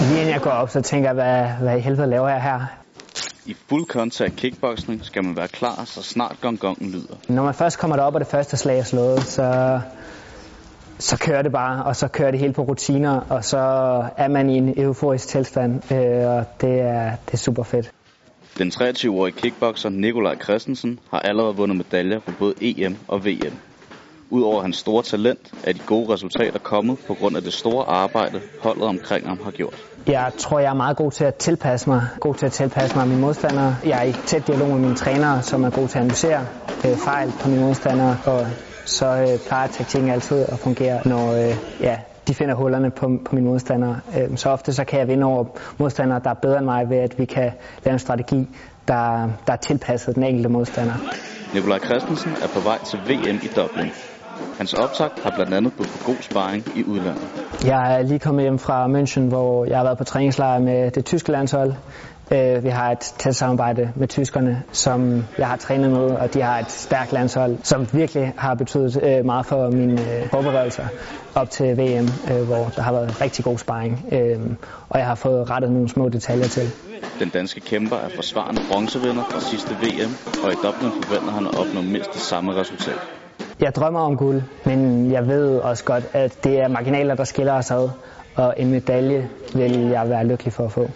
Lige inden jeg går op, så tænker jeg, hvad, hvad i helvede laver jeg her? I fuld kontakt kickboxing skal man være klar, så snart gongongen lyder. Når man først kommer derop, og det første slag er slået, så, så kører det bare, og så kører det hele på rutiner, og så er man i en euforisk tilstand, øh, og det er, det er super fedt. Den 23-årige kickboxer Nikolaj Christensen har allerede vundet medaljer på både EM og VM. Udover hans store talent er de gode resultater kommet på grund af det store arbejde, holdet omkring ham har gjort. Jeg tror, jeg er meget god til at tilpasse mig. God til at tilpasse mig mine modstandere. Jeg er i tæt dialog med mine trænere, som er gode til at analysere øh, fejl på mine modstandere. Og så øh, plejer taktikken altid at fungere, når øh, ja, de finder hullerne på, på mine modstandere. Øh, så ofte så kan jeg vinde over modstandere, der er bedre end mig, ved at vi kan lave en strategi, der, der er tilpasset den enkelte modstander. Nikolaj Christensen er på vej til VM i Dublin. Hans optag har blandt andet budt på god sparring i udlandet. Jeg er lige kommet hjem fra München, hvor jeg har været på træningslejr med det tyske landshold. Øh, vi har et tæt samarbejde med tyskerne, som jeg har trænet med, og de har et stærkt landshold, som virkelig har betydet øh, meget for mine øh, forberedelser op til VM, hvor der har været rigtig god sparring, og jeg har fået rettet nogle små detaljer til. Den danske kæmper er forsvarende bronzevinder fra sidste VM, og i Dublin forventer han at opnå mindst det samme resultat. Jeg drømmer om guld, men jeg ved også godt, at det er marginaler, der skiller os ad, og en medalje vil jeg være lykkelig for at få.